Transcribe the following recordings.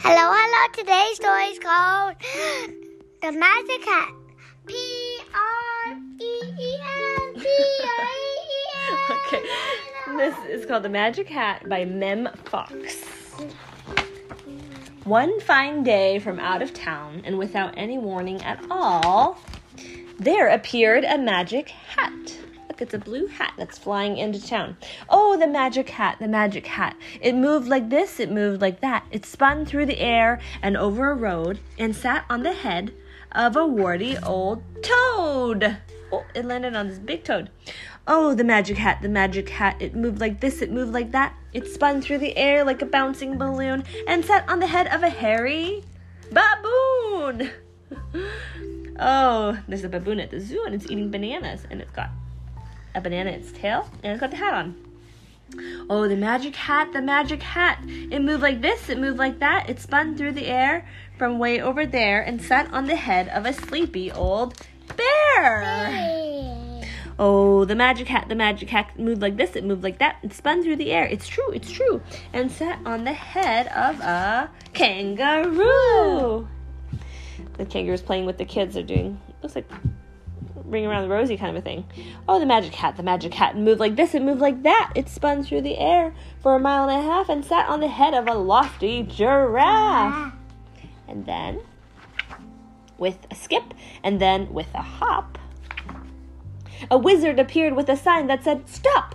Hello, hello. Today's story is called The Magic Hat. P R E E N. P R E E N. Okay. This is called The Magic Hat by Mem Fox. One fine day from out of town, and without any warning at all, there appeared a magic hat. Look, it's a blue hat that's flying into town. Oh, the magic hat, the magic hat. It moved like this, it moved like that. It spun through the air and over a road and sat on the head of a warty old toad. Oh, it landed on this big toad. Oh, the magic hat, the magic hat. It moved like this, it moved like that. It spun through the air like a bouncing balloon and sat on the head of a hairy baboon. oh, there's a baboon at the zoo and it's eating bananas and it's got a banana in its tail and it's got the hat on. Oh, the magic hat, the magic hat. It moved like this, it moved like that. It spun through the air from way over there and sat on the head of a sleepy old bear. Oh, the magic hat, the magic hat moved like this, it moved like that, it spun through the air. It's true, it's true. And sat on the head of a kangaroo. The kangaroo's playing with the kids. They're doing, looks like ring around the rosy kind of a thing. Oh, the magic hat, the magic hat moved like this, it moved like that. It spun through the air for a mile and a half and sat on the head of a lofty giraffe. Ah. And then, with a skip, and then with a hop, a wizard appeared with a sign that said, Stop!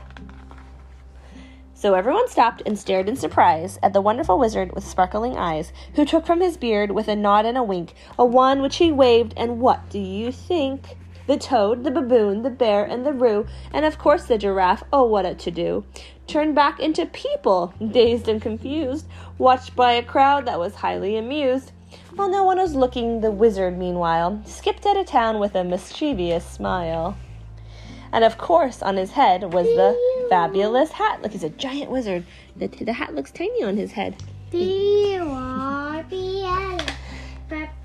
So everyone stopped and stared in surprise at the wonderful wizard with sparkling eyes, who took from his beard with a nod and a wink a wand which he waved, and what do you think? The toad, the baboon, the bear, and the roo, and of course the giraffe, oh what a to do, turned back into people, dazed and confused, watched by a crowd that was highly amused. While no one was looking, the wizard, meanwhile, skipped out of town with a mischievous smile. And of course, on his head was the fabulous hat. Look, he's a giant wizard. The, the hat looks tiny on his head.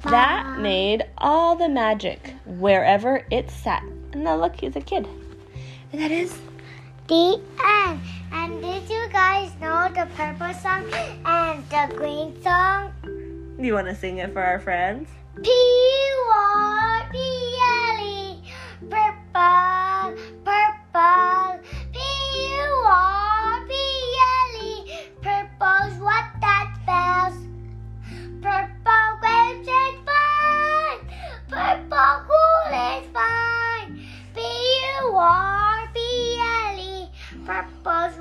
B R B L. That made all the magic wherever it sat. And now look, he's a kid. And that is The end. And did you guys know the purple song and the green song? you want to sing it for our friends? P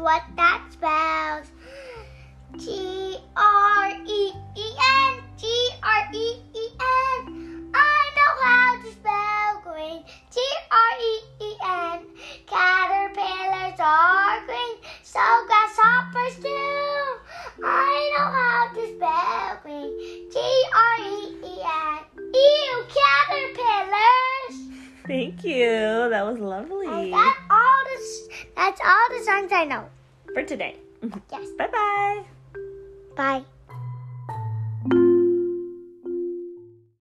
what that spells. G R E E N. G R E E N. I know how to spell green. G R E E N. Caterpillars are green, so grasshoppers too. I know how to spell green. G R E E N. Ew, caterpillars. Thank you. That was lovely. And that's all the that's all the songs I know. For today. Yes. Bye bye. Bye.